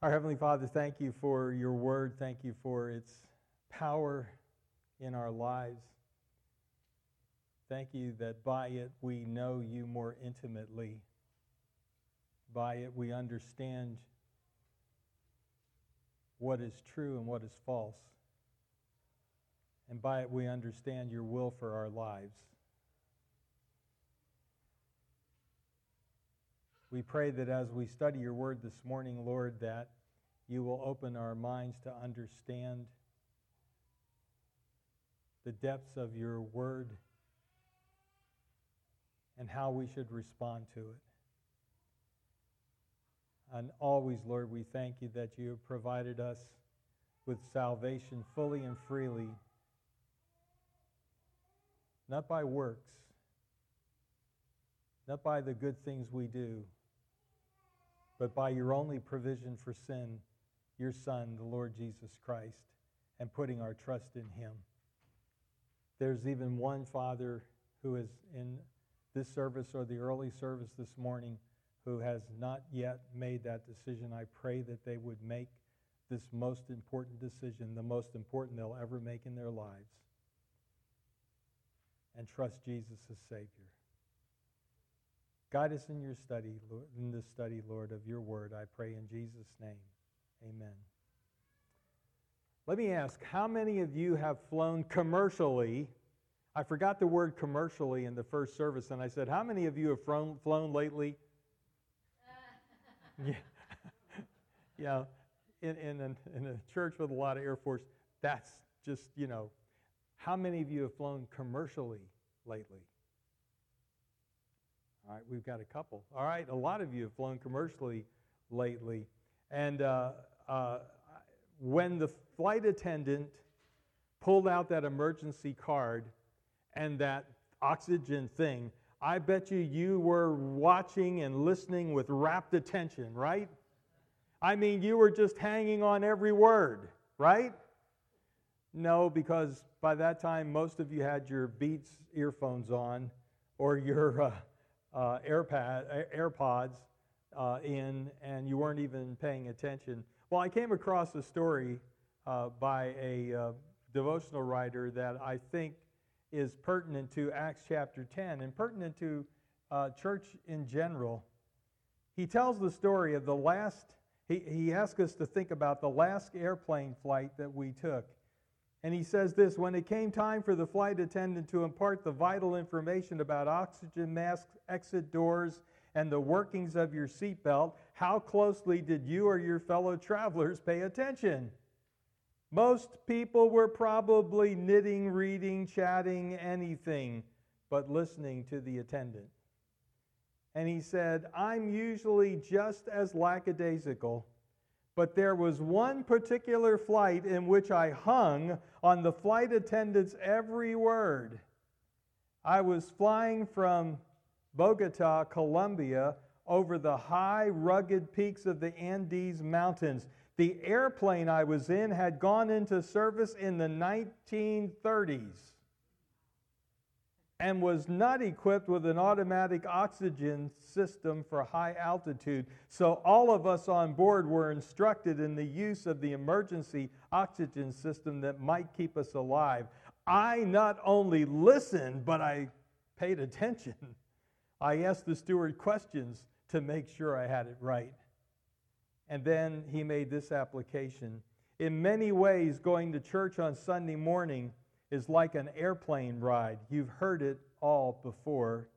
Our Heavenly Father, thank you for your word. Thank you for its power in our lives. Thank you that by it we know you more intimately. By it we understand what is true and what is false. And by it we understand your will for our lives. We pray that as we study your word this morning, Lord, that you will open our minds to understand the depths of your word and how we should respond to it. And always, Lord, we thank you that you have provided us with salvation fully and freely, not by works, not by the good things we do but by your only provision for sin, your Son, the Lord Jesus Christ, and putting our trust in him. There's even one Father who is in this service or the early service this morning who has not yet made that decision. I pray that they would make this most important decision, the most important they'll ever make in their lives, and trust Jesus as Savior. Guide us in your study, in this study, Lord, of your word. I pray in Jesus' name. Amen. Let me ask, how many of you have flown commercially? I forgot the word commercially in the first service, and I said, how many of you have flown, flown lately? yeah. yeah. In, in, a, in a church with a lot of Air Force, that's just, you know, how many of you have flown commercially lately? All right, we've got a couple. All right, a lot of you have flown commercially lately. And uh, uh, when the flight attendant pulled out that emergency card and that oxygen thing, I bet you you were watching and listening with rapt attention, right? I mean, you were just hanging on every word, right? No, because by that time, most of you had your Beats earphones on or your. Uh, uh, AirPad, AirPods uh, in, and you weren't even paying attention. Well, I came across a story uh, by a uh, devotional writer that I think is pertinent to Acts chapter 10 and pertinent to uh, church in general. He tells the story of the last, he, he asks us to think about the last airplane flight that we took. And he says this when it came time for the flight attendant to impart the vital information about oxygen masks, exit doors, and the workings of your seatbelt, how closely did you or your fellow travelers pay attention? Most people were probably knitting, reading, chatting, anything but listening to the attendant. And he said, I'm usually just as lackadaisical but there was one particular flight in which I hung on the flight attendant's every word. I was flying from Bogota, Colombia, over the high, rugged peaks of the Andes Mountains. The airplane I was in had gone into service in the 1930s and was not equipped with an automatic oxygen system for high altitude. So all of us on board were instructed in the use of the emergency oxygen system that might keep us alive. I not only listened, but I paid attention. I asked the steward questions to make sure I had it right. And then he made this application. In many ways, going to church on Sunday morning is like an airplane ride. You've heard it all before.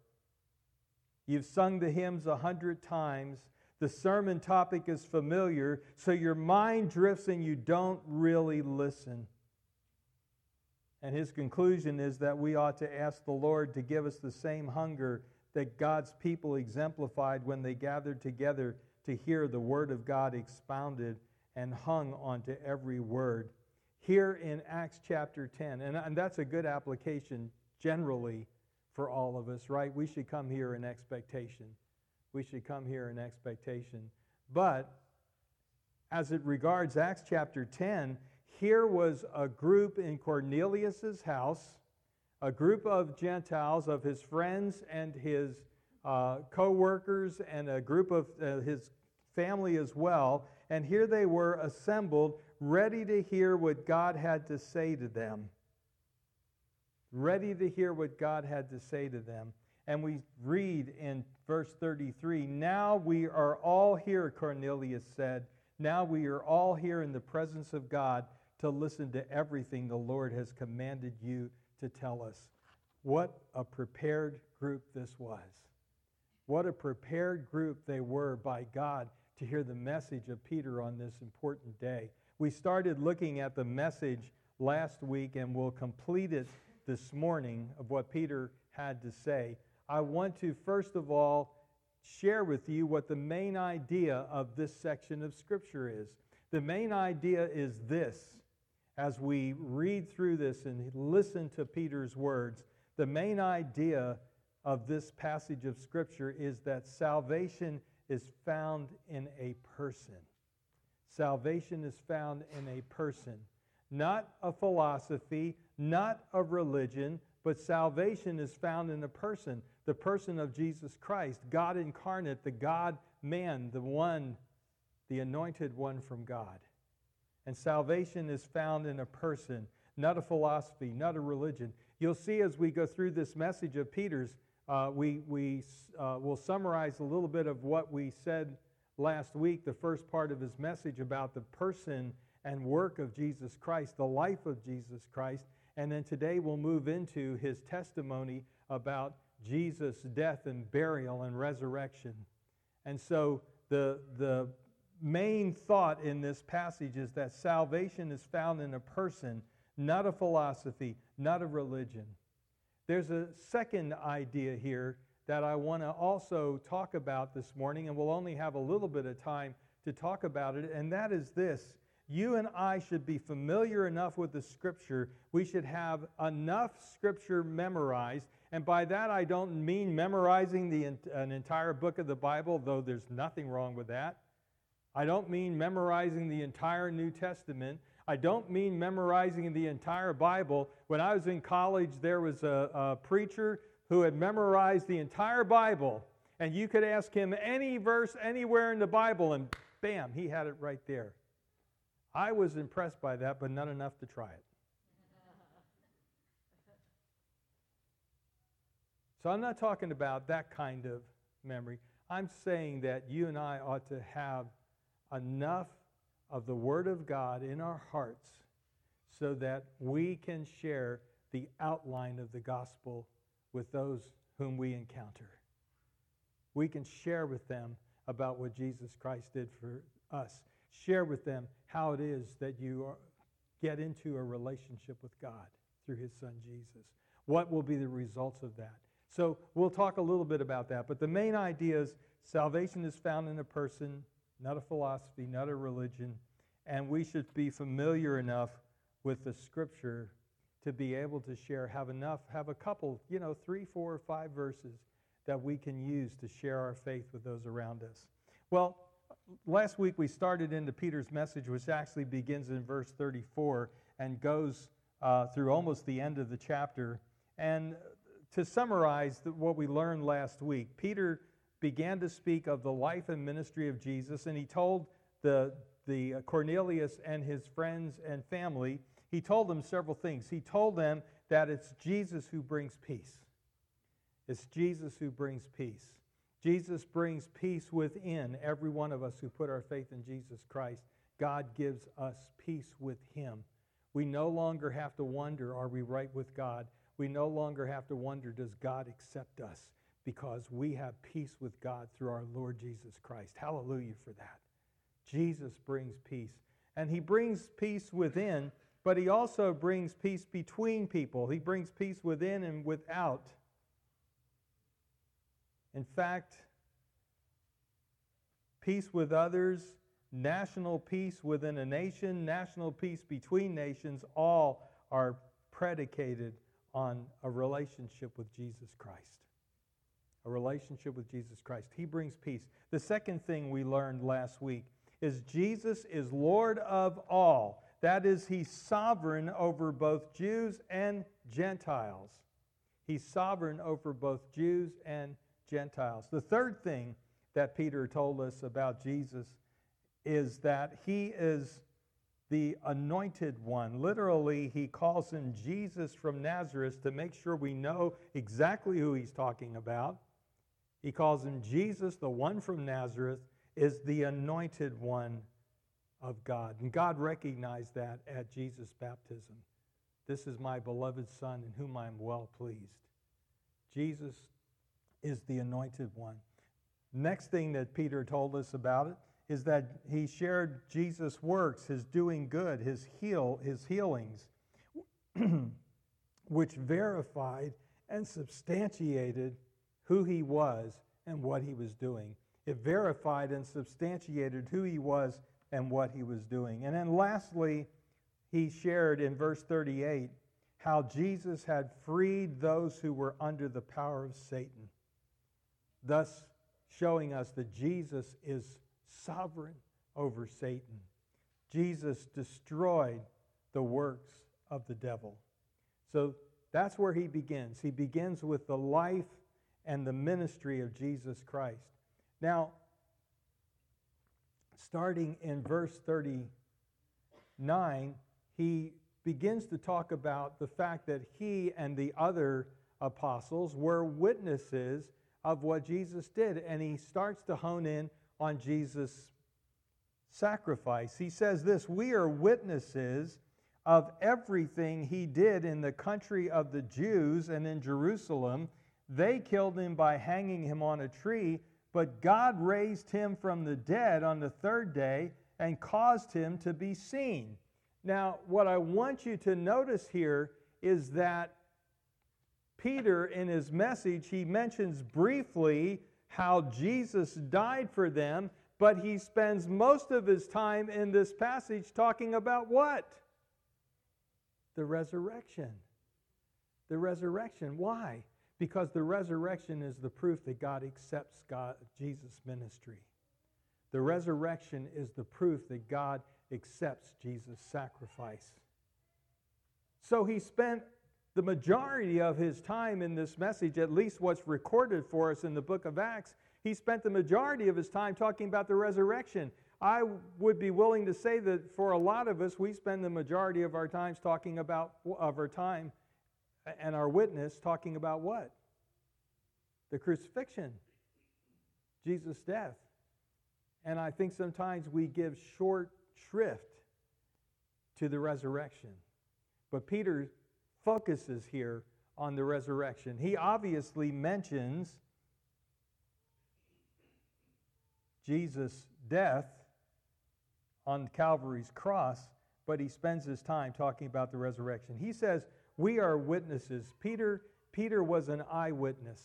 You've sung the hymns a hundred times. The sermon topic is familiar, so your mind drifts and you don't really listen. And his conclusion is that we ought to ask the Lord to give us the same hunger that God's people exemplified when they gathered together to hear the Word of God expounded and hung onto every word here in Acts chapter 10. And, and that's a good application generally for all of us, right? We should come here in expectation. We should come here in expectation. But as it regards Acts chapter 10, here was a group in Cornelius's house, a group of Gentiles, of his friends and his uh, co workers, and a group of uh, his family as well. And here they were assembled, ready to hear what God had to say to them. Ready to hear what God had to say to them. And we read in verse 33 Now we are all here, Cornelius said. Now we are all here in the presence of God to listen to everything the Lord has commanded you to tell us. What a prepared group this was. What a prepared group they were by God to hear the message of Peter on this important day. We started looking at the message last week and we'll complete it this morning of what Peter had to say. I want to, first of all, share with you what the main idea of this section of Scripture is. The main idea is this as we read through this and listen to Peter's words. The main idea of this passage of Scripture is that salvation is found in a person. Salvation is found in a person, not a philosophy, not a religion, but salvation is found in a person, the person of Jesus Christ, God incarnate, the God man, the one, the anointed one from God. And salvation is found in a person, not a philosophy, not a religion. You'll see as we go through this message of Peter's, uh, we, we uh, will summarize a little bit of what we said last week, the first part of his message about the person and work of Jesus Christ, the life of Jesus Christ. And then today we'll move into his testimony about Jesus' death and burial and resurrection. And so the, the main thought in this passage is that salvation is found in a person, not a philosophy, not a religion. There's a second idea here that I want to also talk about this morning, and we'll only have a little bit of time to talk about it, and that is this. You and I should be familiar enough with the Scripture. We should have enough Scripture memorized. And by that, I don't mean memorizing the, an entire book of the Bible, though there's nothing wrong with that. I don't mean memorizing the entire New Testament. I don't mean memorizing the entire Bible. When I was in college, there was a, a preacher who had memorized the entire Bible, and you could ask him any verse anywhere in the Bible, and bam, he had it right there. I was impressed by that, but not enough to try it. So I'm not talking about that kind of memory. I'm saying that you and I ought to have enough of the Word of God in our hearts so that we can share the outline of the gospel with those whom we encounter. We can share with them about what Jesus Christ did for us. Share with them how it is that you are, get into a relationship with God through his son Jesus. What will be the results of that? So we'll talk a little bit about that. But the main idea is salvation is found in a person, not a philosophy, not a religion. And we should be familiar enough with the scripture to be able to share, have enough, have a couple, you know, three, four, five verses that we can use to share our faith with those around us. Well, last week we started into Peter's message, which actually begins in verse 34 and goes uh, through almost the end of the chapter. And to summarize the, what we learned last week, Peter began to speak of the life and ministry of Jesus, and he told the, the Cornelius and his friends and family he told them several things. He told them that it's Jesus who brings peace. It's Jesus who brings peace. Jesus brings peace within every one of us who put our faith in Jesus Christ. God gives us peace with Him. We no longer have to wonder, are we right with God? We no longer have to wonder, does God accept us? Because we have peace with God through our Lord Jesus Christ. Hallelujah for that. Jesus brings peace. And He brings peace within but he also brings peace between people. He brings peace within and without. In fact, peace with others, national peace within a nation, national peace between nations, all are predicated on a relationship with Jesus Christ. A relationship with Jesus Christ. He brings peace. The second thing we learned last week is Jesus is Lord of all. That is, he's sovereign over both Jews and Gentiles. He's sovereign over both Jews and Gentiles. The third thing that Peter told us about Jesus is that he is the anointed one. Literally, he calls him Jesus from Nazareth to make sure we know exactly who he's talking about. He calls him Jesus, the one from Nazareth, is the anointed one of God. And God recognized that at Jesus' baptism. This is my beloved Son in whom I am well pleased. Jesus is the anointed one. Next thing that Peter told us about it is that he shared Jesus' works, his doing good, his heal, his healings, which verified and substantiated who he was and what he was doing. It verified and substantiated who he was and what he was doing. And then lastly, he shared in verse 38 how Jesus had freed those who were under the power of Satan, thus showing us that Jesus is sovereign over Satan. Jesus destroyed the works of the devil. So that's where he begins. He begins with the life and the ministry of Jesus Christ. Now, starting in verse 39, he begins to talk about the fact that he and the other apostles were witnesses of what Jesus did. And he starts to hone in on Jesus' sacrifice. He says this We are witnesses of everything he did in the country of the Jews and in Jerusalem. They killed him by hanging him on a tree, but God raised him from the dead on the third day and caused him to be seen. Now, what I want you to notice here is that Peter, in his message, he mentions briefly how Jesus died for them, but he spends most of his time in this passage talking about what? The resurrection. The resurrection. Why? Because the resurrection is the proof that God accepts God, Jesus' ministry. The resurrection is the proof that God accepts Jesus' sacrifice. So he spent the majority of his time in this message, at least what's recorded for us in the book of Acts, he spent the majority of his time talking about the resurrection. I would be willing to say that for a lot of us, we spend the majority of our times talking about, of our time and our witness talking about what? The crucifixion, Jesus' death. And I think sometimes we give short shrift to the resurrection. But Peter focuses here on the resurrection. He obviously mentions Jesus' death on Calvary's cross, but he spends his time talking about the resurrection. He says, We are witnesses. Peter, Peter was an eyewitness.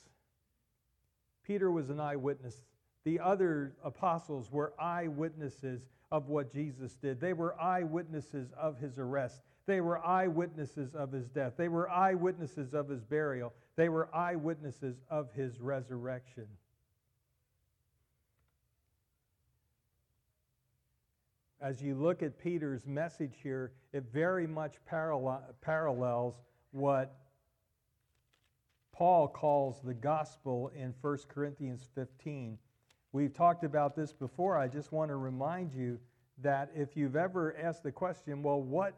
Peter was an eyewitness. The other apostles were eyewitnesses of what Jesus did. They were eyewitnesses of his arrest. They were eyewitnesses of his death. They were eyewitnesses of his burial. They were eyewitnesses of his resurrection. As you look at Peter's message here, it very much parallels what Paul calls the gospel in 1 Corinthians 15. We've talked about this before. I just want to remind you that if you've ever asked the question, well, what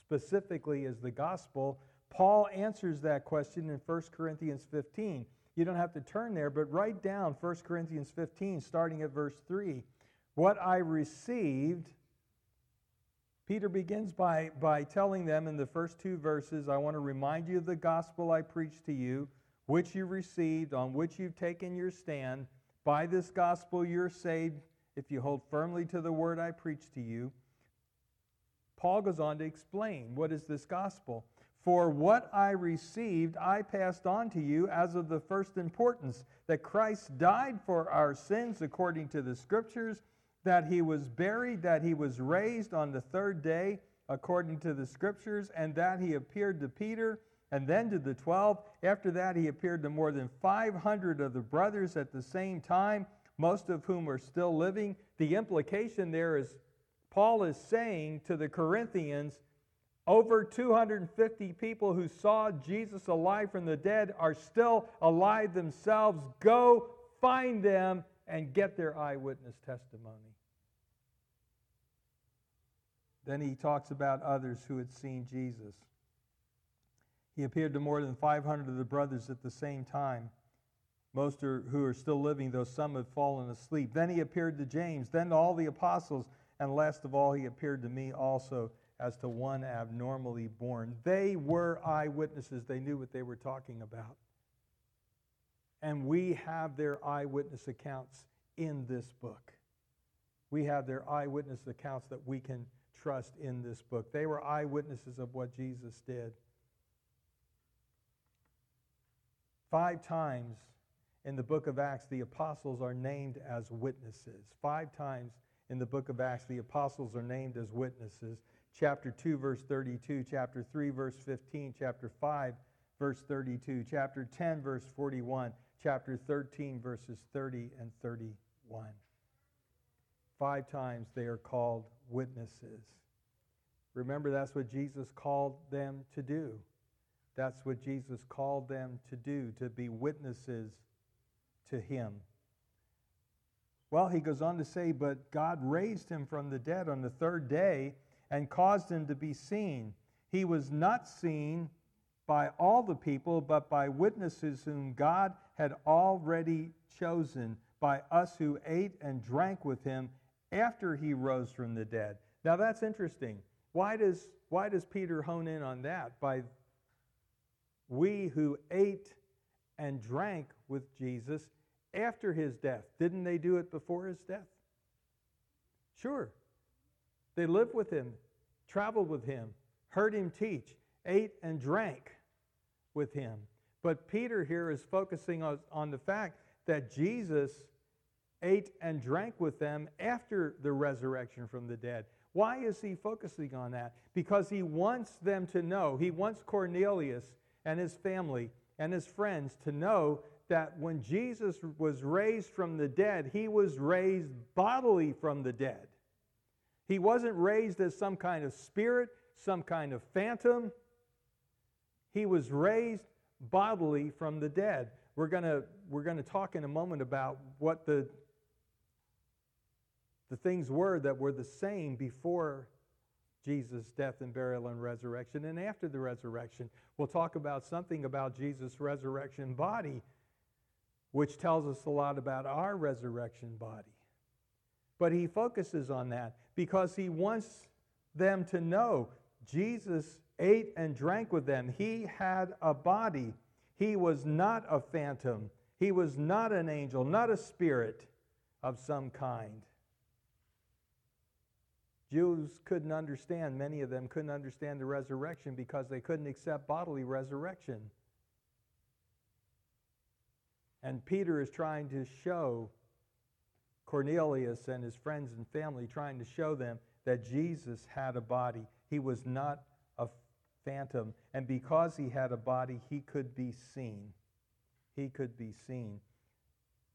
specifically is the gospel, Paul answers that question in 1 Corinthians 15. You don't have to turn there, but write down 1 Corinthians 15, starting at verse 3. What I received, Peter begins by, by telling them in the first two verses, I want to remind you of the gospel I preached to you, which you received, on which you've taken your stand. By this gospel you're saved if you hold firmly to the word I preached to you. Paul goes on to explain what is this gospel. For what I received, I passed on to you as of the first importance that Christ died for our sins according to the Scriptures, that he was buried, that he was raised on the third day according to the Scriptures, and that he appeared to Peter and then to the twelve. After that, he appeared to more than 500 of the brothers at the same time, most of whom are still living. The implication there is Paul is saying to the Corinthians, over 250 people who saw Jesus alive from the dead are still alive themselves. Go find them and get their eyewitness testimony. Then he talks about others who had seen Jesus. He appeared to more than 500 of the brothers at the same time, most are, who are still living, though some have fallen asleep. Then he appeared to James, then to all the apostles, and last of all, he appeared to me also as to one abnormally born. They were eyewitnesses, they knew what they were talking about. And we have their eyewitness accounts in this book. We have their eyewitness accounts that we can trust in this book. They were eyewitnesses of what Jesus did. Five times in the book of Acts, the apostles are named as witnesses. Five times in the book of Acts, the apostles are named as witnesses. Chapter 2, verse 32, chapter 3, verse 15, chapter 5, verse 32, chapter 10, verse 41, chapter 13, verses 30 and 31. Five times they are called witnesses. Remember, that's what Jesus called them to do. That's what Jesus called them to do, to be witnesses to him. Well, he goes on to say, but God raised him from the dead on the third day and caused him to be seen. He was not seen by all the people, but by witnesses whom God had already chosen, by us who ate and drank with him after he rose from the dead. Now that's interesting. Why does, why does Peter hone in on that? By we who ate and drank with Jesus after his death. Didn't they do it before his death? Sure. They lived with him, traveled with him, heard him teach, ate and drank with him. But Peter here is focusing on, on the fact that Jesus ate and drank with them after the resurrection from the dead. Why is he focusing on that? Because he wants them to know, he wants Cornelius and his family and his friends to know that when Jesus was raised from the dead, he was raised bodily from the dead. He wasn't raised as some kind of spirit, some kind of phantom. He was raised bodily from the dead. We're going we're to talk in a moment about what the the things were that were the same before Jesus' death and burial and resurrection and after the resurrection. We'll talk about something about Jesus' resurrection body, which tells us a lot about our resurrection body. But he focuses on that because he wants them to know Jesus ate and drank with them. He had a body. He was not a phantom. He was not an angel, not a spirit of some kind. Jews couldn't understand, many of them couldn't understand the resurrection because they couldn't accept bodily resurrection. And Peter is trying to show Cornelius and his friends and family, trying to show them that Jesus had a body. He was not phantom. And because he had a body, he could be seen. He could be seen.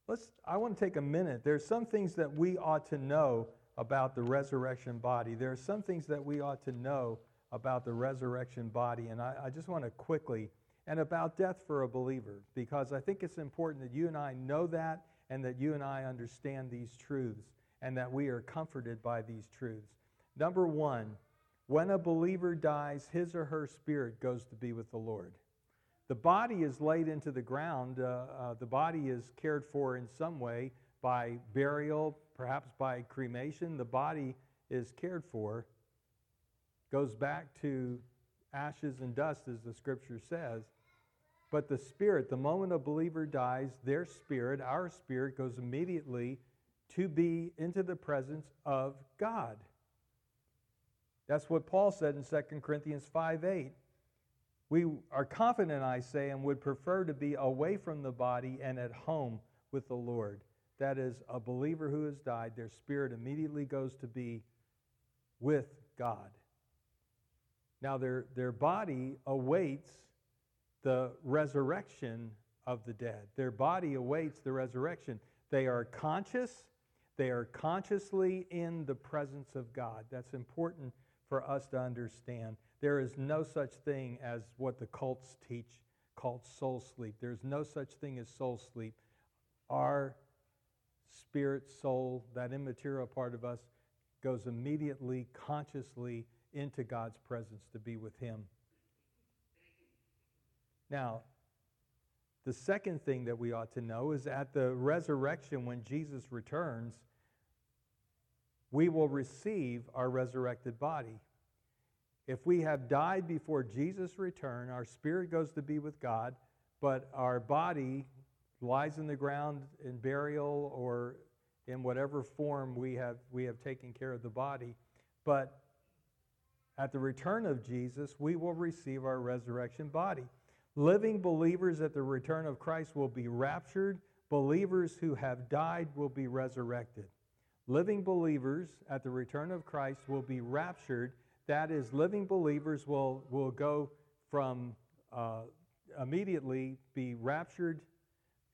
Let's, I want to take a minute. There's some things that we ought to know about the resurrection body. There are some things that we ought to know about the resurrection body, and I, I just want to quickly, and about death for a believer, because I think it's important that you and I know that and that you and I understand these truths and that we are comforted by these truths. Number one, when a believer dies, his or her spirit goes to be with the Lord. The body is laid into the ground, uh, uh, the body is cared for in some way by burial, perhaps by cremation, the body is cared for, goes back to ashes and dust, as the scripture says. But the spirit, the moment a believer dies, their spirit, our spirit, goes immediately to be into the presence of God. That's what Paul said in 2 Corinthians 5 8. We are confident, I say, and would prefer to be away from the body and at home with the Lord that is, a believer who has died, their spirit immediately goes to be with God. Now, their, their body awaits the resurrection of the dead. Their body awaits the resurrection. They are conscious, they are consciously in the presence of God. That's important for us to understand. There is no such thing as what the cults teach called soul sleep. There's no such thing as soul sleep. Our spirit, soul, that immaterial part of us, goes immediately, consciously into God's presence to be with Him. Now, the second thing that we ought to know is at the resurrection, when Jesus returns, we will receive our resurrected body. If we have died before Jesus' return, our spirit goes to be with God, but our body lies in the ground in burial or in whatever form we have, we have taken care of the body. But at the return of Jesus, we will receive our resurrection body. Living believers at the return of Christ will be raptured. Believers who have died will be resurrected. Living believers at the return of Christ will be raptured. That is, living believers will, will go from uh, immediately be raptured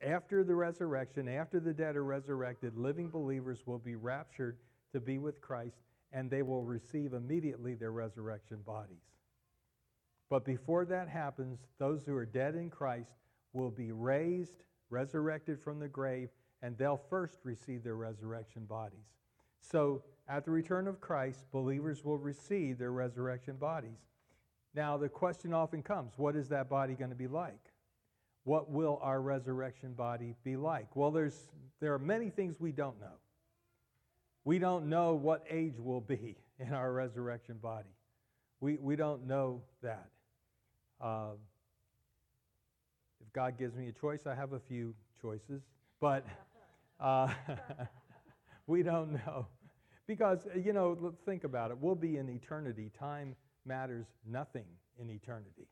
after the resurrection, after the dead are resurrected. Living believers will be raptured to be with Christ, and they will receive immediately their resurrection bodies. But before that happens, those who are dead in Christ will be raised, resurrected from the grave, and they'll first receive their resurrection bodies. So, at the return of Christ, believers will receive their resurrection bodies. Now, the question often comes what is that body going to be like? What will our resurrection body be like? Well, there's, there are many things we don't know. We don't know what age we'll be in our resurrection body. We, we don't know that. Uh, if God gives me a choice, I have a few choices, but uh, we don't know. Because, uh, you know, think about it. We'll be in eternity. Time matters nothing in eternity.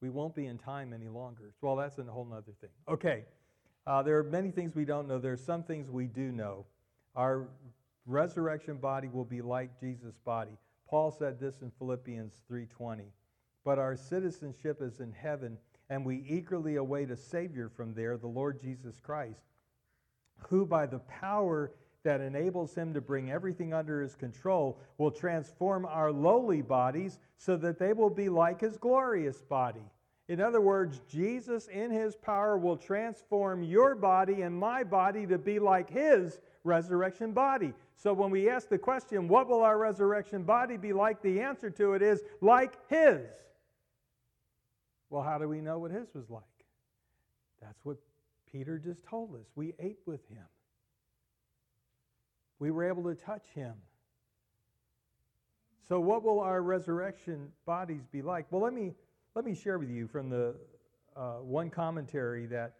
We won't be in time any longer. Well, that's a whole other thing. Okay. Uh, there are many things we don't know. There are some things we do know. Our resurrection body will be like Jesus' body. Paul said this in Philippians 3:20. But our citizenship is in heaven, and we eagerly await a Savior from there, the Lord Jesus Christ, who by the power that enables him to bring everything under his control will transform our lowly bodies so that they will be like his glorious body. In other words, Jesus in his power will transform your body and my body to be like his resurrection body. So when we ask the question, what will our resurrection body be like? The answer to it is like his. Well, how do we know what his was like? That's what Peter just told us. We ate with him. We were able to touch him. So what will our resurrection bodies be like? Well, let me let me share with you from the uh, one commentary that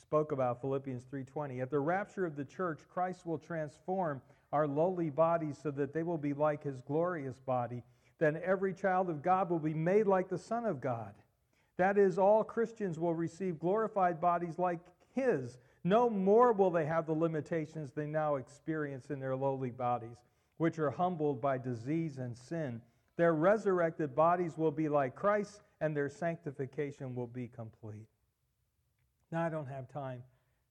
spoke about Philippians 3:20. At the rapture of the church, Christ will transform our lowly bodies so that they will be like his glorious body. Then every child of God will be made like the Son of God. That is, all Christians will receive glorified bodies like his. No more will they have the limitations they now experience in their lowly bodies, which are humbled by disease and sin. Their resurrected bodies will be like Christ, and their sanctification will be complete. Now, I don't have time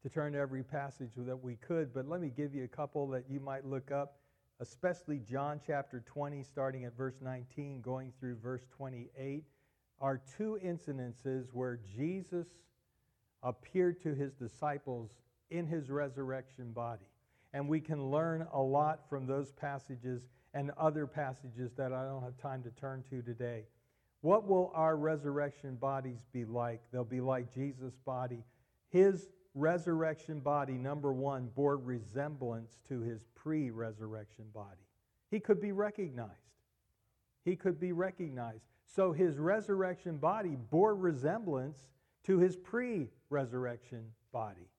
to turn to every passage that we could, but let me give you a couple that you might look up, especially John chapter 20, starting at verse 19, going through verse 28 are two incidences where Jesus appeared to his disciples in his resurrection body. And we can learn a lot from those passages and other passages that I don't have time to turn to today. What will our resurrection bodies be like? They'll be like Jesus' body. His resurrection body, number one, bore resemblance to his pre resurrection body. He could be recognized. He could be recognized. So his resurrection body bore resemblance to his pre resurrection body.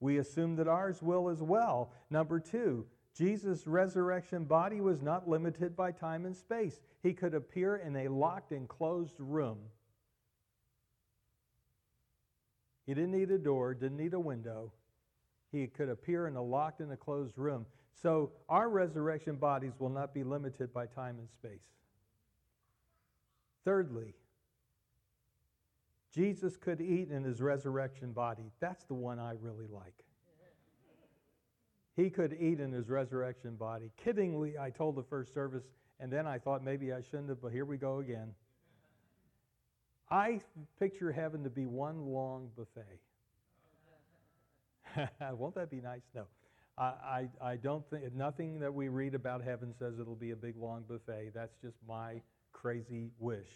We assume that ours will as well. Number two, Jesus' resurrection body was not limited by time and space. He could appear in a locked and closed room. He didn't need a door, didn't need a window. He could appear in a locked and a closed room. So our resurrection bodies will not be limited by time and space. Thirdly, Jesus could eat in his resurrection body. That's the one I really like. He could eat in his resurrection body. Kiddingly, I told the first service, and then I thought maybe I shouldn't have, but here we go again. I picture heaven to be one long buffet. Won't that be nice? No. I, I, I don't think, nothing that we read about heaven says it'll be a big long buffet. That's just my crazy wish.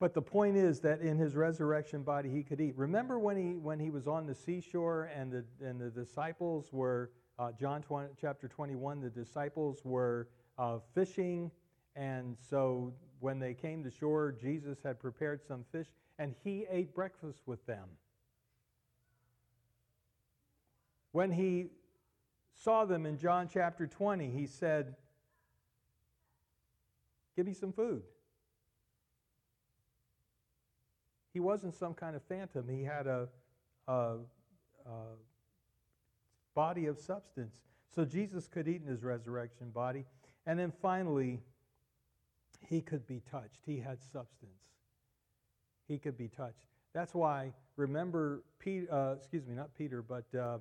But the point is that in his resurrection body he could eat. Remember when he, when he was on the seashore and the, and the disciples were, uh, John 20, chapter 21, the disciples were uh, fishing. And so when they came to shore, Jesus had prepared some fish and he ate breakfast with them. When he saw them in John chapter 20, he said, Give me some food. He wasn't some kind of phantom. He had a, a, a body of substance. So Jesus could eat in his resurrection body. And then finally, he could be touched. He had substance. He could be touched. That's why, remember, Peter, uh, excuse me, not Peter, but uh,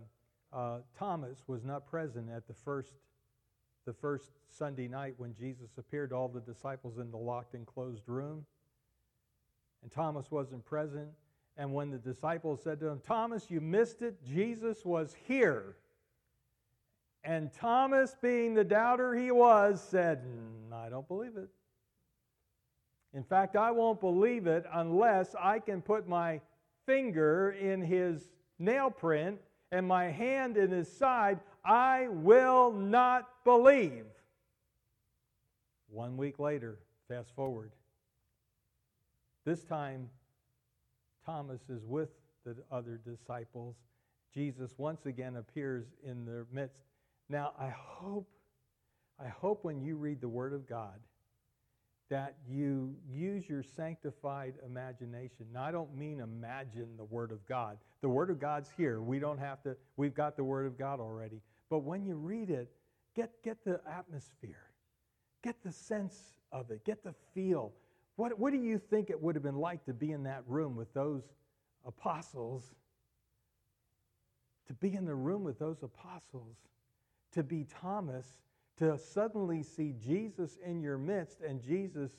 uh, Thomas was not present at the first, the first Sunday night when Jesus appeared to all the disciples in the locked and closed room. And Thomas wasn't present. And when the disciples said to him, Thomas, you missed it, Jesus was here. And Thomas, being the doubter he was, said, mm, I don't believe it. In fact, I won't believe it unless I can put my finger in his nail print and my hand in his side. I will not believe. One week later, fast forward. This time, Thomas is with the other disciples. Jesus once again appears in their midst. Now, I hope, I hope when you read the Word of God, that you use your sanctified imagination. Now, I don't mean imagine the Word of God. The Word of God's here. We don't have to, we've got the Word of God already. But when you read it, get, get the atmosphere, get the sense of it, get the feel. What, what do you think it would have been like to be in that room with those apostles? To be in the room with those apostles, to be Thomas to suddenly see Jesus in your midst and Jesus,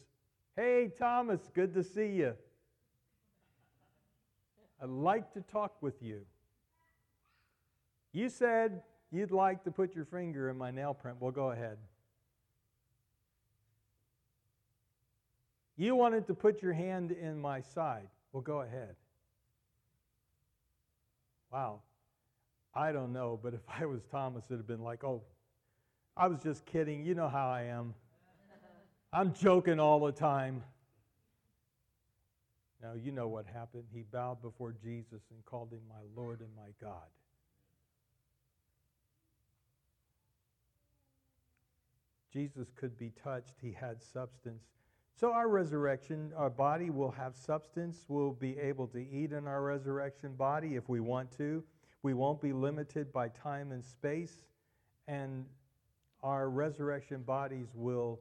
hey, Thomas, good to see you. I'd like to talk with you. You said you'd like to put your finger in my nail print. Well, go ahead. You wanted to put your hand in my side. Well, go ahead. Wow. I don't know, but if I was Thomas, it'd have been like, oh, I was just kidding. You know how I am. I'm joking all the time. Now, you know what happened. He bowed before Jesus and called him my Lord and my God. Jesus could be touched, he had substance. So, our resurrection, our body will have substance. We'll be able to eat in our resurrection body if we want to. We won't be limited by time and space. And our resurrection bodies will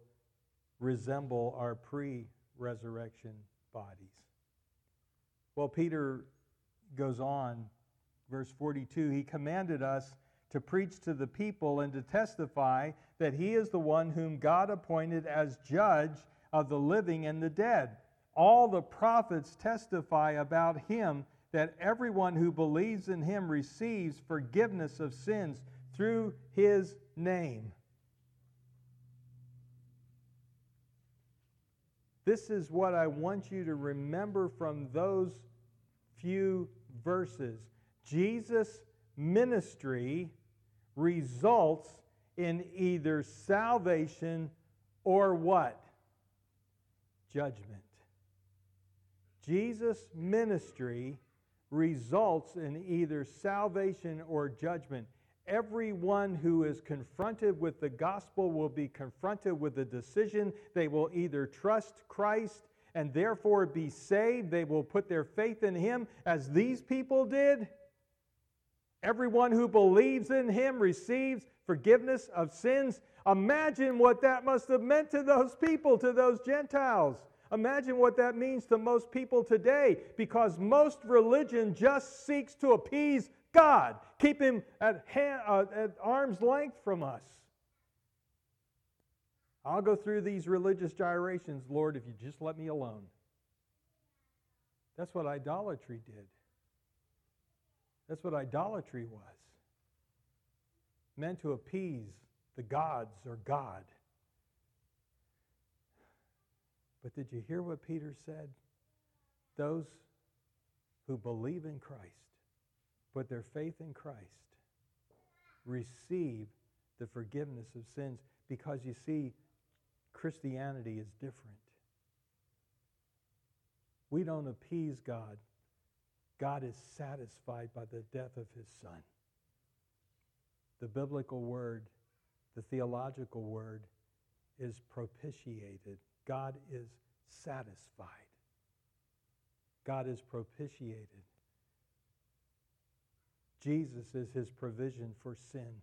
resemble our pre resurrection bodies. Well, Peter goes on, verse 42 he commanded us to preach to the people and to testify that he is the one whom God appointed as judge of the living and the dead. All the prophets testify about him that everyone who believes in him receives forgiveness of sins through his name. This is what I want you to remember from those few verses. Jesus' ministry results in either salvation or what? Judgment. Jesus' ministry results in either salvation or judgment everyone who is confronted with the gospel will be confronted with the decision. They will either trust Christ and therefore be saved, they will put their faith in Him as these people did. Everyone who believes in Him receives forgiveness of sins. Imagine what that must have meant to those people, to those Gentiles. Imagine what that means to most people today because most religion just seeks to appease God. Keep him at, hand, uh, at arm's length from us. I'll go through these religious gyrations, Lord, if you just let me alone. That's what idolatry did. That's what idolatry was. meant to appease the gods or God. But did you hear what Peter said? Those who believe in Christ, put their faith in Christ, receive the forgiveness of sins because you see, Christianity is different. We don't appease God. God is satisfied by the death of his son. The biblical word, the theological word, is propitiated. God is satisfied. God is propitiated. Jesus is his provision for sin.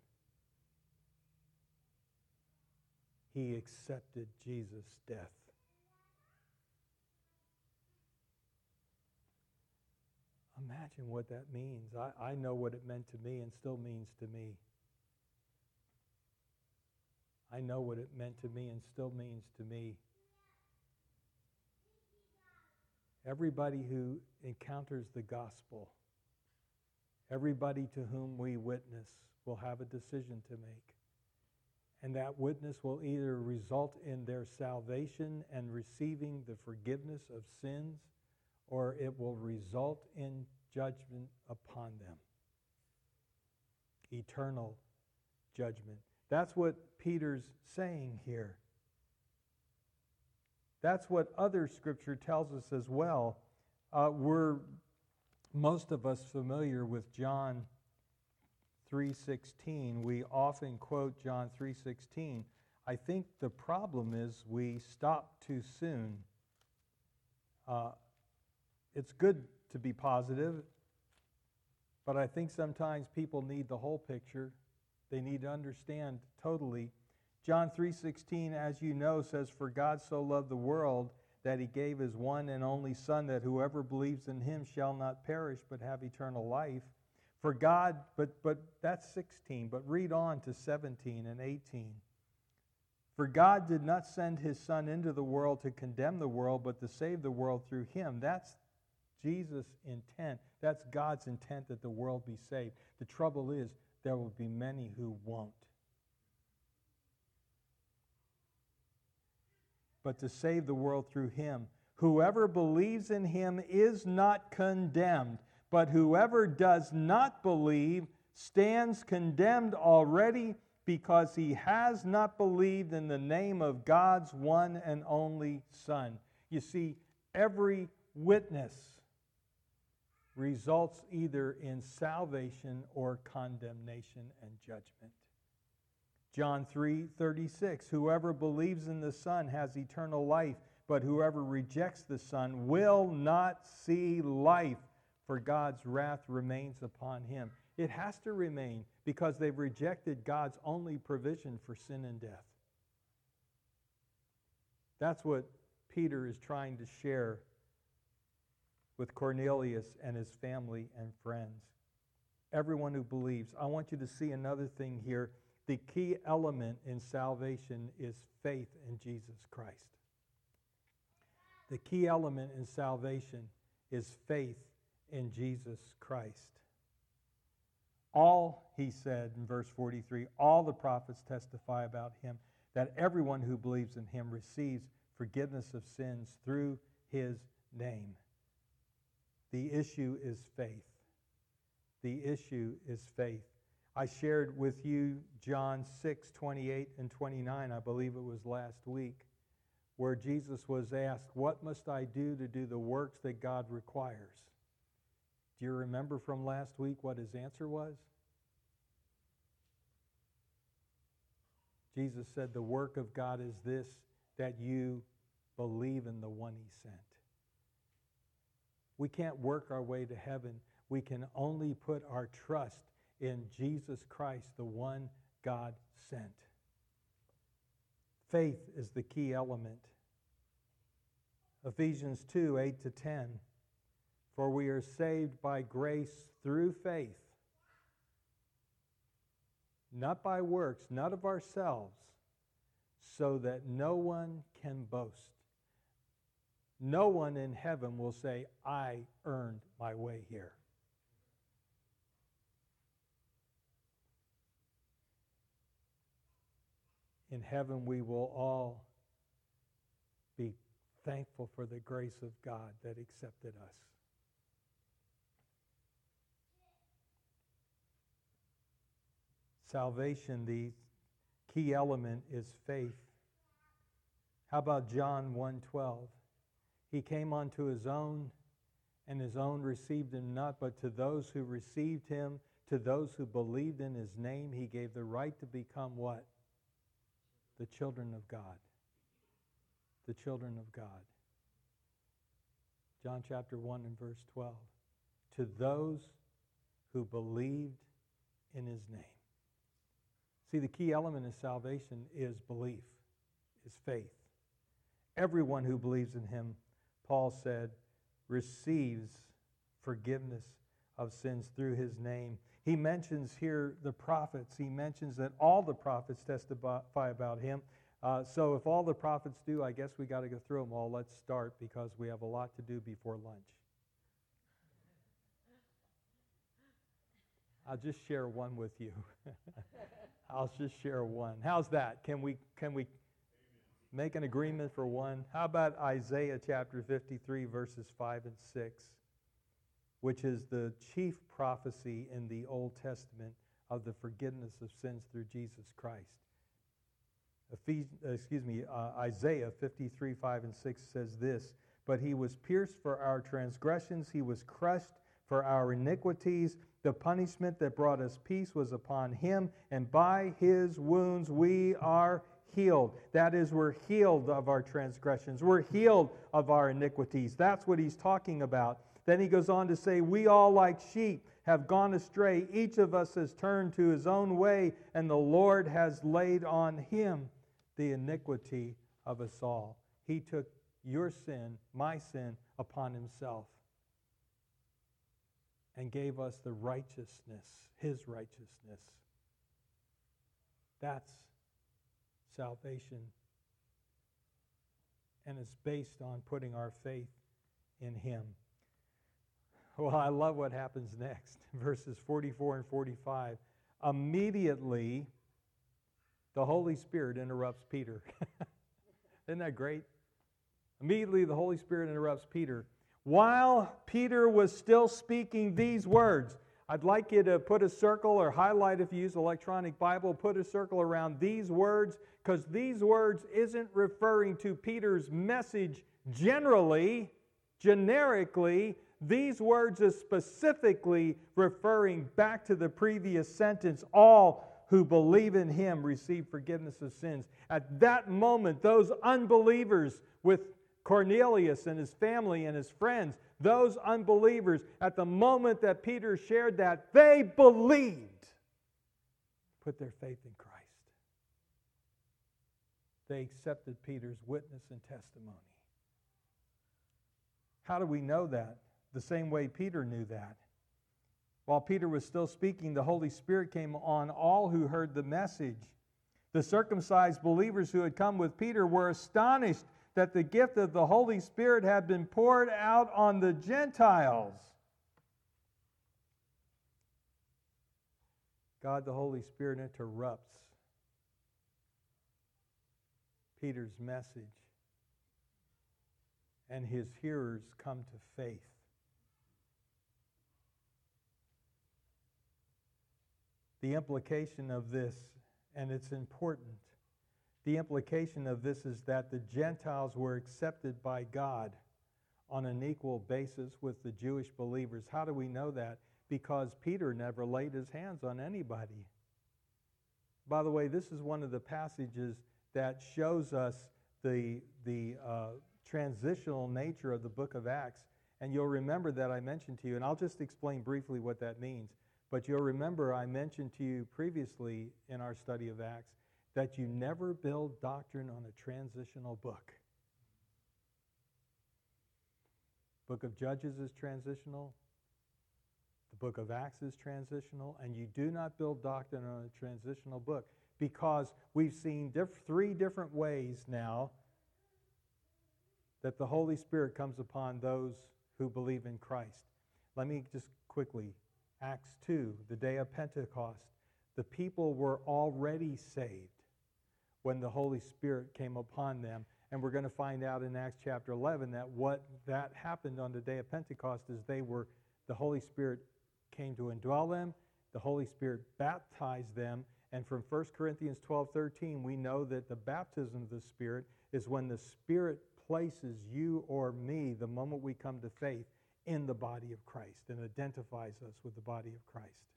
He accepted Jesus' death. Imagine what that means. I, I know what it meant to me and still means to me. I know what it meant to me and still means to me. Everybody who encounters the gospel, everybody to whom we witness, will have a decision to make. And that witness will either result in their salvation and receiving the forgiveness of sins, or it will result in judgment upon them. Eternal judgment. That's what Peter's saying here. That's what other scripture tells us as well. Uh, we're most of us familiar with John 3:16. We often quote John 3:16. I think the problem is we stop too soon. Uh, it's good to be positive, but I think sometimes people need the whole picture. They need to understand totally John 3:16 as you know says for God so loved the world that he gave his one and only son that whoever believes in him shall not perish but have eternal life. For God but but that's 16 but read on to 17 and 18. For God did not send his son into the world to condemn the world but to save the world through him. That's Jesus' intent. That's God's intent that the world be saved. The trouble is there will be many who won't. but to save the world through him. Whoever believes in him is not condemned, but whoever does not believe stands condemned already because he has not believed in the name of God's one and only Son. You see, every witness results either in salvation or condemnation and judgment. John 3 36, whoever believes in the Son has eternal life, but whoever rejects the Son will not see life, for God's wrath remains upon him. It has to remain because they've rejected God's only provision for sin and death. That's what Peter is trying to share with Cornelius and his family and friends. Everyone who believes. I want you to see another thing here the key element in salvation is faith in Jesus Christ. The key element in salvation is faith in Jesus Christ. All, he said in verse 43, all the prophets testify about him that everyone who believes in him receives forgiveness of sins through his name. The issue is faith. The issue is faith. I shared with you John 6, 28 and 29, I believe it was last week, where Jesus was asked, What must I do to do the works that God requires? Do you remember from last week what his answer was? Jesus said, The work of God is this, that you believe in the one he sent. We can't work our way to heaven. We can only put our trust in Jesus Christ, the one God sent. Faith is the key element. Ephesians 2 8 to 10. For we are saved by grace through faith, not by works, not of ourselves, so that no one can boast. No one in heaven will say, I earned my way here. in heaven we will all be thankful for the grace of God that accepted us. Salvation, the key element is faith. How about John 1:12? He came unto his own and his own received him not, but to those who received him, to those who believed in his name, he gave the right to become what? The children of God. The children of God. John chapter 1 and verse 12. To those who believed in his name. See, the key element of salvation is belief, is faith. Everyone who believes in him, Paul said, receives forgiveness of sins through his name. He mentions here the prophets. He mentions that all the prophets testify about him. Uh, so if all the prophets do, I guess we got to go through them all. Let's start because we have a lot to do before lunch. I'll just share one with you. I'll just share one. How's that? Can we can we make an agreement for one? How about Isaiah chapter 53 verses 5 and 6, which is the chief prophecy in the Old Testament of the forgiveness of sins through Jesus Christ. Ephes- excuse me, uh, Isaiah 53, 5 and 6 says this, But he was pierced for our transgressions, he was crushed for our iniquities. The punishment that brought us peace was upon him, and by his wounds we are healed. That is, we're healed of our transgressions, we're healed of our iniquities. That's what he's talking about. Then he goes on to say, We all, like sheep, have gone astray. Each of us has turned to his own way, and the Lord has laid on him the iniquity of us all. He took your sin, my sin, upon himself and gave us the righteousness, his righteousness. That's salvation. And it's based on putting our faith in him. Well, I love what happens next. Verses 44 and 45. Immediately, the Holy Spirit interrupts Peter. Isn't that great? Immediately, the Holy Spirit interrupts Peter. While Peter was still speaking these words, I'd like you to put a circle or highlight if you use electronic Bible, put a circle around these words because these words isn't referring to Peter's message generally, generically. These words are specifically referring back to the previous sentence all who believe in him receive forgiveness of sins. At that moment, those unbelievers with Cornelius and his family and his friends, those unbelievers, at the moment that Peter shared that, they believed, put their faith in Christ. They accepted Peter's witness and testimony. How do we know that? The same way Peter knew that. While Peter was still speaking, the Holy Spirit came on all who heard the message. The circumcised believers who had come with Peter were astonished that the gift of the Holy Spirit had been poured out on the Gentiles. God, the Holy Spirit, interrupts Peter's message, and his hearers come to faith. The implication of this, and it's important, the implication of this is that the Gentiles were accepted by God on an equal basis with the Jewish believers. How do we know that? Because Peter never laid his hands on anybody. By the way, this is one of the passages that shows us the, the uh, transitional nature of the book of Acts. And you'll remember that I mentioned to you, and I'll just explain briefly what that means. But you'll remember I mentioned to you previously in our study of Acts that you never build doctrine on a transitional book. Book of Judges is transitional. The book of Acts is transitional, and you do not build doctrine on a transitional book because we've seen diff- three different ways now that the Holy Spirit comes upon those who believe in Christ. Let me just quickly Acts 2, the day of Pentecost, the people were already saved. When the Holy Spirit came upon them. And we're going to find out in Acts chapter 11 that what that happened on the day of Pentecost is they were, the Holy Spirit came to indwell them, the Holy Spirit baptized them, and from 1 Corinthians 12 13, we know that the baptism of the Spirit is when the Spirit places you or me, the moment we come to faith, in the body of Christ and identifies us with the body of Christ.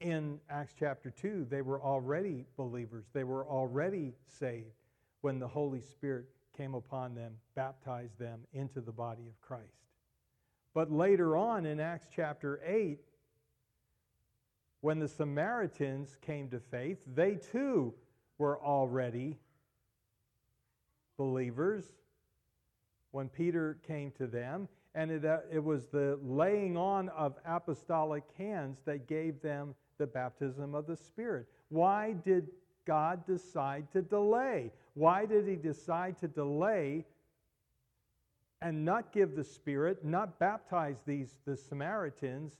In Acts chapter 2, they were already believers, they were already saved when the Holy Spirit came upon them, baptized them into the body of Christ. But later on in Acts chapter 8, when the Samaritans came to faith, they too were already believers when Peter came to them. And it, uh, it was the laying on of apostolic hands that gave them the baptism of the Spirit. Why did God decide to delay? Why did he decide to delay and not give the Spirit, not baptize these the Samaritans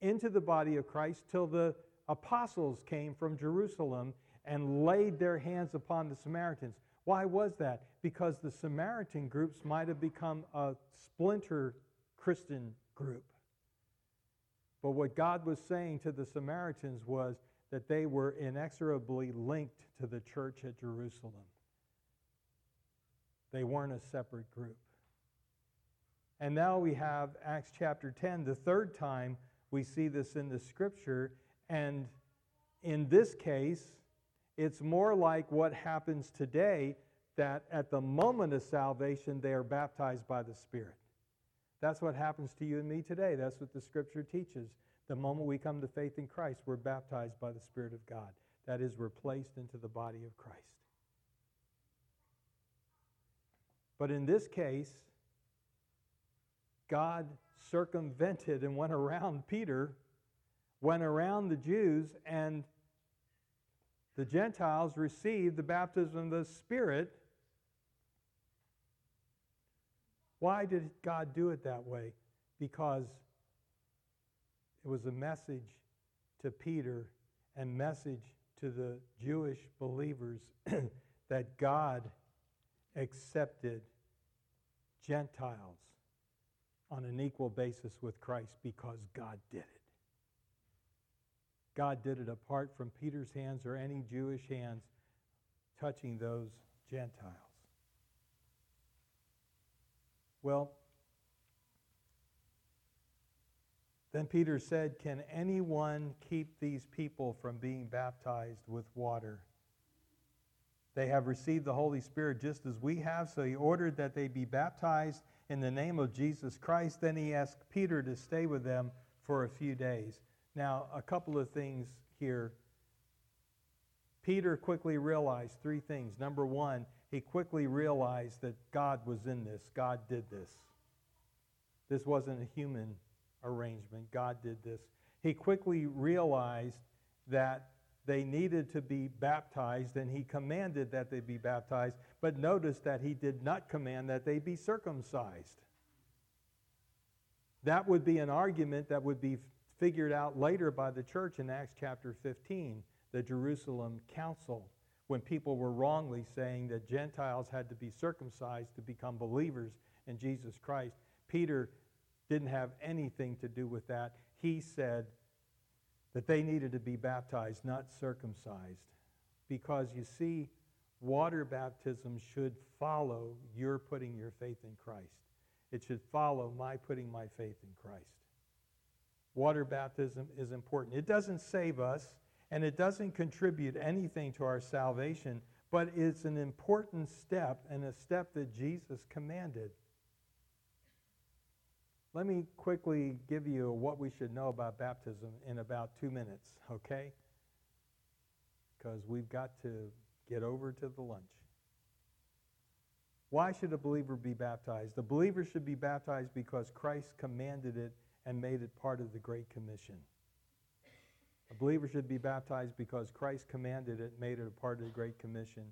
into the body of Christ till the apostles came from Jerusalem and laid their hands upon the Samaritans? Why was that? Because the Samaritan groups might have become a splinter Christian group. But what God was saying to the Samaritans was that they were inexorably linked to the church at Jerusalem. They weren't a separate group. And now we have Acts chapter 10, the third time we see this in the scripture. And in this case, it's more like what happens today that at the moment of salvation, they are baptized by the Spirit. That's what happens to you and me today. That's what the scripture teaches. The moment we come to faith in Christ, we're baptized by the Spirit of God. That is, we're placed into the body of Christ. But in this case, God circumvented and went around Peter, went around the Jews, and the Gentiles received the baptism of the Spirit. Why did God do it that way? Because it was a message to Peter and message to the Jewish believers that God accepted Gentiles on an equal basis with Christ because God did it. God did it apart from Peter's hands or any Jewish hands touching those Gentiles. Well, then Peter said, Can anyone keep these people from being baptized with water? They have received the Holy Spirit just as we have, so he ordered that they be baptized in the name of Jesus Christ. Then he asked Peter to stay with them for a few days. Now, a couple of things here. Peter quickly realized three things. Number one, he quickly realized that God was in this. God did this. This wasn't a human arrangement. God did this. He quickly realized that they needed to be baptized, and he commanded that they be baptized. But notice that he did not command that they be circumcised. That would be an argument that would be figured out later by the church in Acts chapter 15, the Jerusalem Council, when people were wrongly saying that Gentiles had to be circumcised to become believers in Jesus Christ. Peter didn't have anything to do with that. He said that they needed to be baptized, not circumcised. Because you see, water baptism should follow your putting your faith in Christ. It should follow my putting my faith in Christ water baptism is important. It doesn't save us and it doesn't contribute anything to our salvation, but it's an important step and a step that Jesus commanded. Let me quickly give you what we should know about baptism in about two minutes, okay? Because we've got to get over to the lunch. Why should a believer be baptized? The believer should be baptized because Christ commanded it and made it part of the Great Commission. A believer should be baptized because Christ commanded it, made it a part of the Great Commission.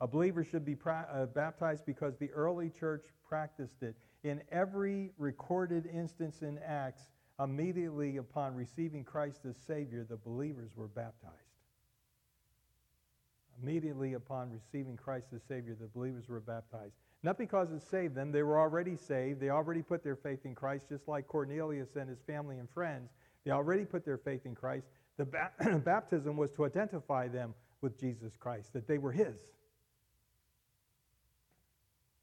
A believer should be pra- uh, baptized because the early church practiced it. In every recorded instance in Acts, immediately upon receiving Christ as Savior, the believers were baptized. Immediately upon receiving Christ as Savior, the believers were baptized. Not because it saved them, they were already saved. They already put their faith in Christ, just like Cornelius and his family and friends. They already put their faith in Christ. The ba- baptism was to identify them with Jesus Christ, that they were His.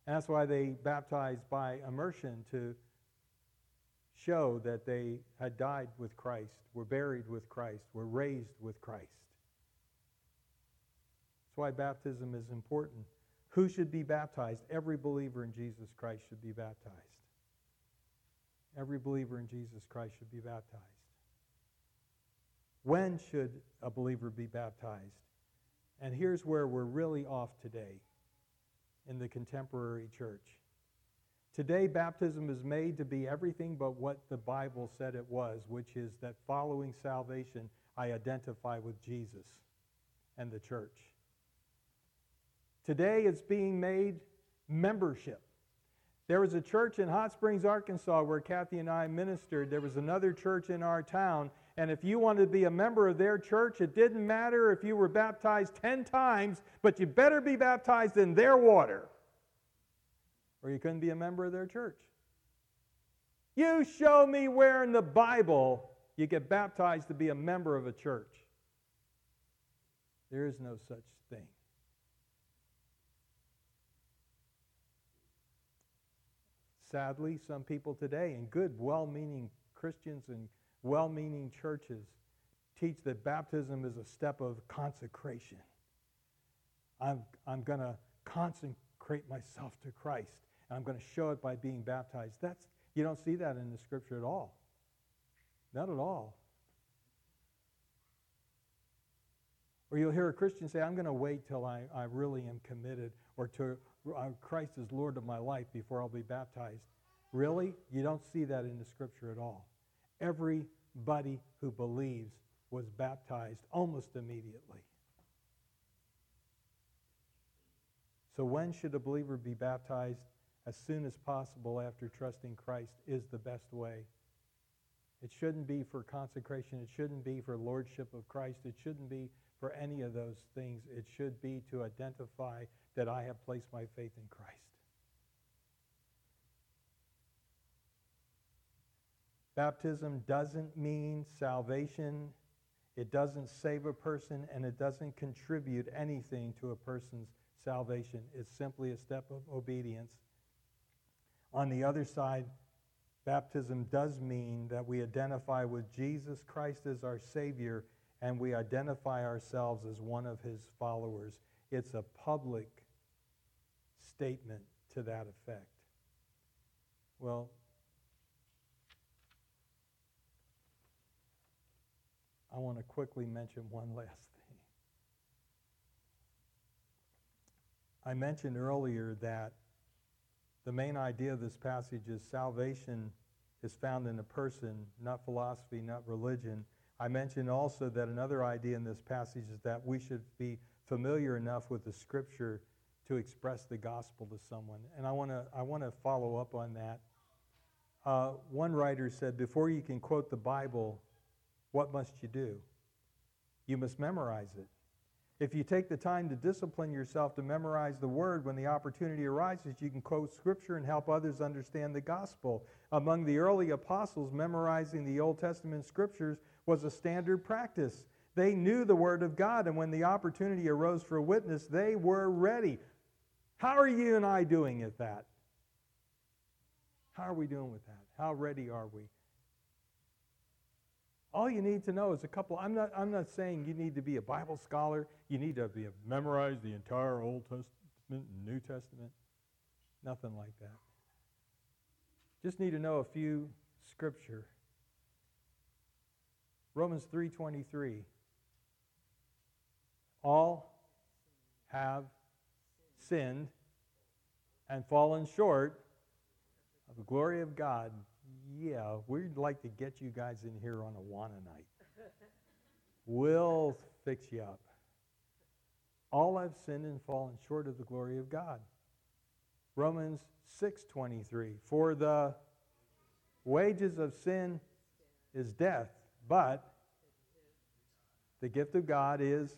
And that's why they baptized by immersion to show that they had died with Christ, were buried with Christ, were raised with Christ. That's why baptism is important. Who should be baptized? Every believer in Jesus Christ should be baptized. Every believer in Jesus Christ should be baptized. When should a believer be baptized? And here's where we're really off today in the contemporary church. Today, baptism is made to be everything but what the Bible said it was, which is that following salvation, I identify with Jesus and the church. Today, it's being made membership. There was a church in Hot Springs, Arkansas, where Kathy and I ministered. There was another church in our town. And if you wanted to be a member of their church, it didn't matter if you were baptized 10 times, but you better be baptized in their water or you couldn't be a member of their church. You show me where in the Bible you get baptized to be a member of a church. There is no such thing. Sadly, some people today, and good, well meaning Christians and well meaning churches, teach that baptism is a step of consecration. I'm, I'm going to consecrate myself to Christ. And I'm going to show it by being baptized. That's, you don't see that in the scripture at all. Not at all. Or you'll hear a Christian say, I'm going to wait till I, I really am committed or to uh, Christ is Lord of my life before I'll be baptized. Really? You don't see that in the scripture at all. Everybody who believes was baptized almost immediately. So, when should a believer be baptized? as soon as possible after trusting Christ is the best way. It shouldn't be for consecration. It shouldn't be for lordship of Christ. It shouldn't be for any of those things. It should be to identify that I have placed my faith in Christ. Baptism doesn't mean salvation. It doesn't save a person, and it doesn't contribute anything to a person's salvation. It's simply a step of obedience on the other side, baptism does mean that we identify with Jesus Christ as our Savior and we identify ourselves as one of his followers. It's a public statement to that effect. Well, I want to quickly mention one last thing. I mentioned earlier that the main idea of this passage is salvation is found in a person, not philosophy, not religion. I mentioned also that another idea in this passage is that we should be familiar enough with the scripture to express the gospel to someone. And I want to I want to follow up on that. Uh, one writer said, before you can quote the Bible, what must you do? You must memorize it. If you take the time to discipline yourself to memorize the word when the opportunity arises, you can quote scripture and help others understand the gospel. Among the early apostles, memorizing the Old Testament scriptures was a standard practice. They knew the word of God, and when the opportunity arose for a witness, they were ready. How are you and I doing at that? How are we doing with that? How ready are we? All you need to know is a couple. I'm not, I'm not saying you need to be a Bible scholar. You need to be memorize the entire Old Testament and New Testament. Nothing like that. Just need to know a few scripture. Romans 3:23. All have sinned and fallen short of the glory of God yeah, we'd like to get you guys in here on a wanna night. We'll fix you up. All have sinned and fallen short of the glory of God. Romans 6:23 For the wages of sin is death, but the gift of God is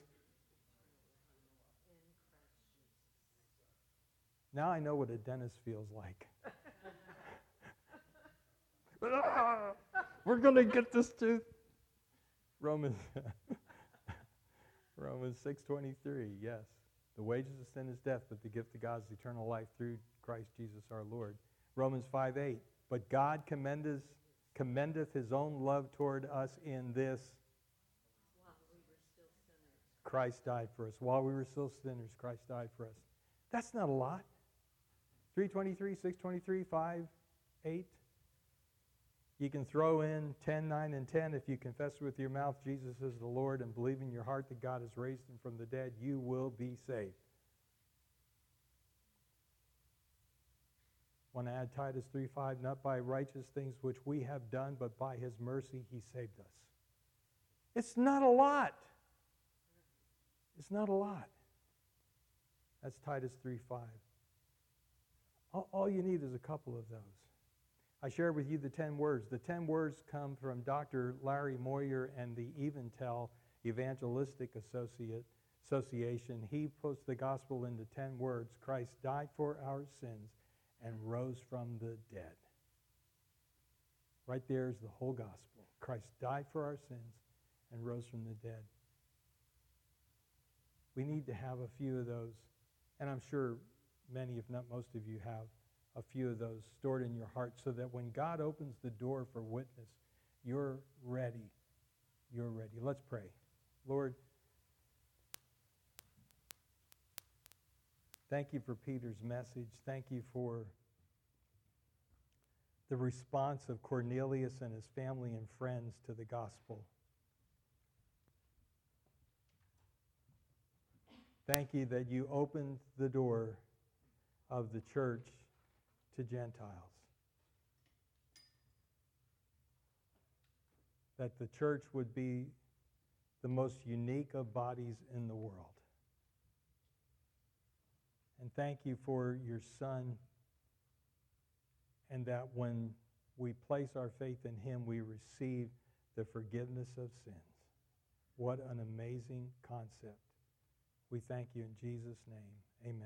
Now I know what a dentist feels like. We're going to get this tooth. Romans Romans 6:23. Yes. The wages of sin is death, but the gift of God is eternal life through Christ Jesus our Lord. Romans 5:8. But God commendeth, commendeth his own love toward us in this Christ died for us. While we were still sinners, Christ died for us. That's not a lot. 323, 623, 5, 8. You can throw in 10, 9, and 10. If you confess with your mouth Jesus is the Lord and believe in your heart that God has raised him from the dead, you will be saved. Want to add Titus 3, 5, not by righteous things which we have done, but by his mercy he saved us. It's not a lot. It's not a lot. That's Titus 3, 5. All, all you need is a couple of those. I shared with you the 10 words. The 10 words come from Dr. Larry Moyer and the EvanTell Evangelistic Association. He puts the gospel into 10 words Christ died for our sins and rose from the dead. Right there is the whole gospel. Christ died for our sins and rose from the dead. We need to have a few of those, and I'm sure many, if not most of you, have a few of those stored in your heart so that when God opens the door for witness, you're ready. You're ready. Let's pray. Lord, thank you for Peter's message. Thank you for the response of Cornelius and his family and friends to the gospel. Thank you that you opened the door of the church to Gentiles. That the church would be the most unique of bodies in the world. And thank you for your Son, and that when we place our faith in him, we receive the forgiveness of sins. What an amazing concept. We thank you in Jesus' name. Amen.